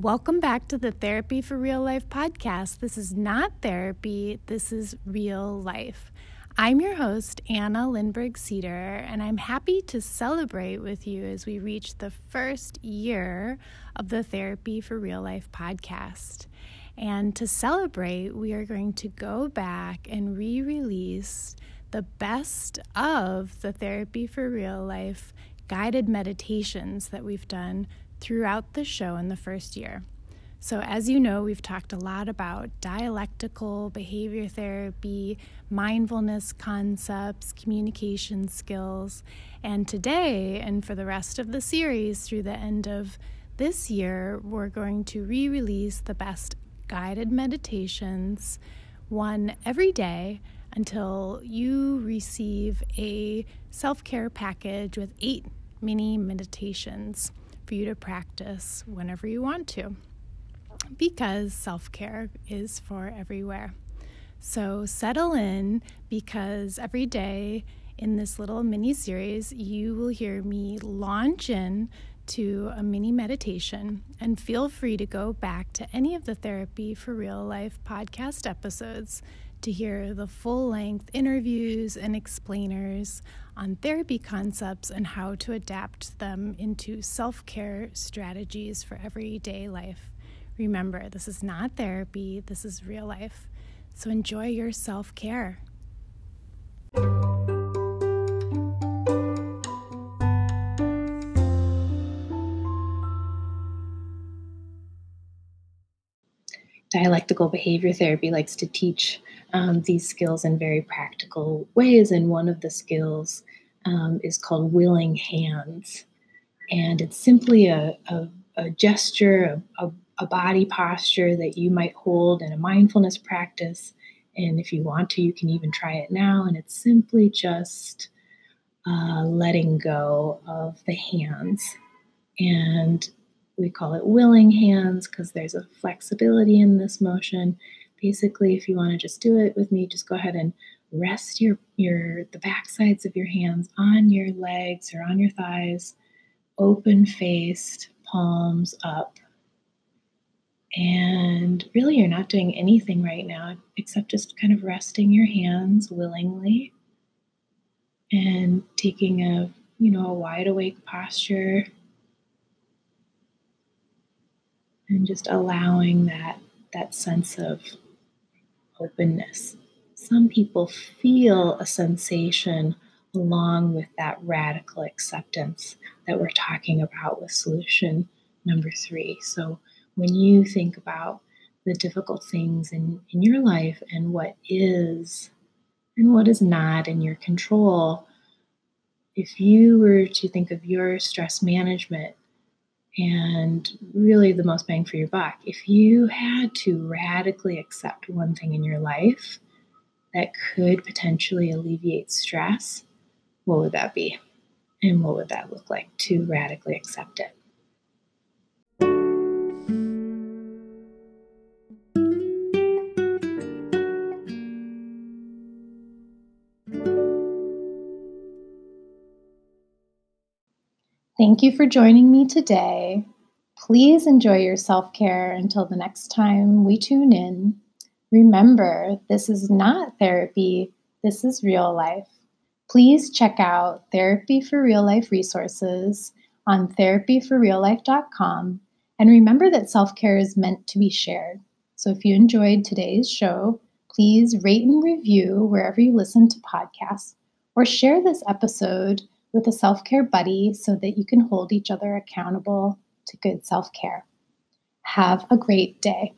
Welcome back to the Therapy for Real Life podcast. This is not therapy, this is real life. I'm your host, Anna Lindberg Cedar, and I'm happy to celebrate with you as we reach the first year of the Therapy for Real Life podcast. And to celebrate, we are going to go back and re release the best of the Therapy for Real Life guided meditations that we've done throughout the show in the first year. So, as you know, we've talked a lot about dialectical behavior therapy, mindfulness concepts, communication skills. And today, and for the rest of the series through the end of this year, we're going to re release the best guided meditations, one every day until you receive a self care package with eight mini meditations for you to practice whenever you want to because self care is for everywhere. So settle in because every day in this little mini series, you will hear me launch in to a mini meditation and feel free to go back to any of the Therapy for Real Life podcast episodes to hear the full length interviews and explainers on therapy concepts and how to adapt them into self care strategies for everyday life. Remember, this is not therapy, this is real life. So enjoy your self care. Dialectical behavior therapy likes to teach um, these skills in very practical ways, and one of the skills um, is called willing hands. And it's simply a, a, a gesture, a, a, body posture that you might hold in a mindfulness practice. And if you want to, you can even try it now. And it's simply just uh, letting go of the hands. And we call it willing hands because there's a flexibility in this motion. Basically, if you want to just do it with me, just go ahead and rest your your the back sides of your hands on your legs or on your thighs. Open faced palms up. And really you're not doing anything right now except just kind of resting your hands willingly and taking a you know a wide awake posture and just allowing that that sense of openness some people feel a sensation along with that radical acceptance that we're talking about with solution number three. So, when you think about the difficult things in, in your life and what is and what is not in your control, if you were to think of your stress management and really the most bang for your buck, if you had to radically accept one thing in your life that could potentially alleviate stress, what would that be? And what would that look like to radically accept it? Thank you for joining me today. Please enjoy your self care until the next time we tune in. Remember, this is not therapy, this is real life. Please check out Therapy for Real Life resources on therapyforreallife.com. And remember that self care is meant to be shared. So if you enjoyed today's show, please rate and review wherever you listen to podcasts or share this episode with a self care buddy so that you can hold each other accountable to good self care. Have a great day.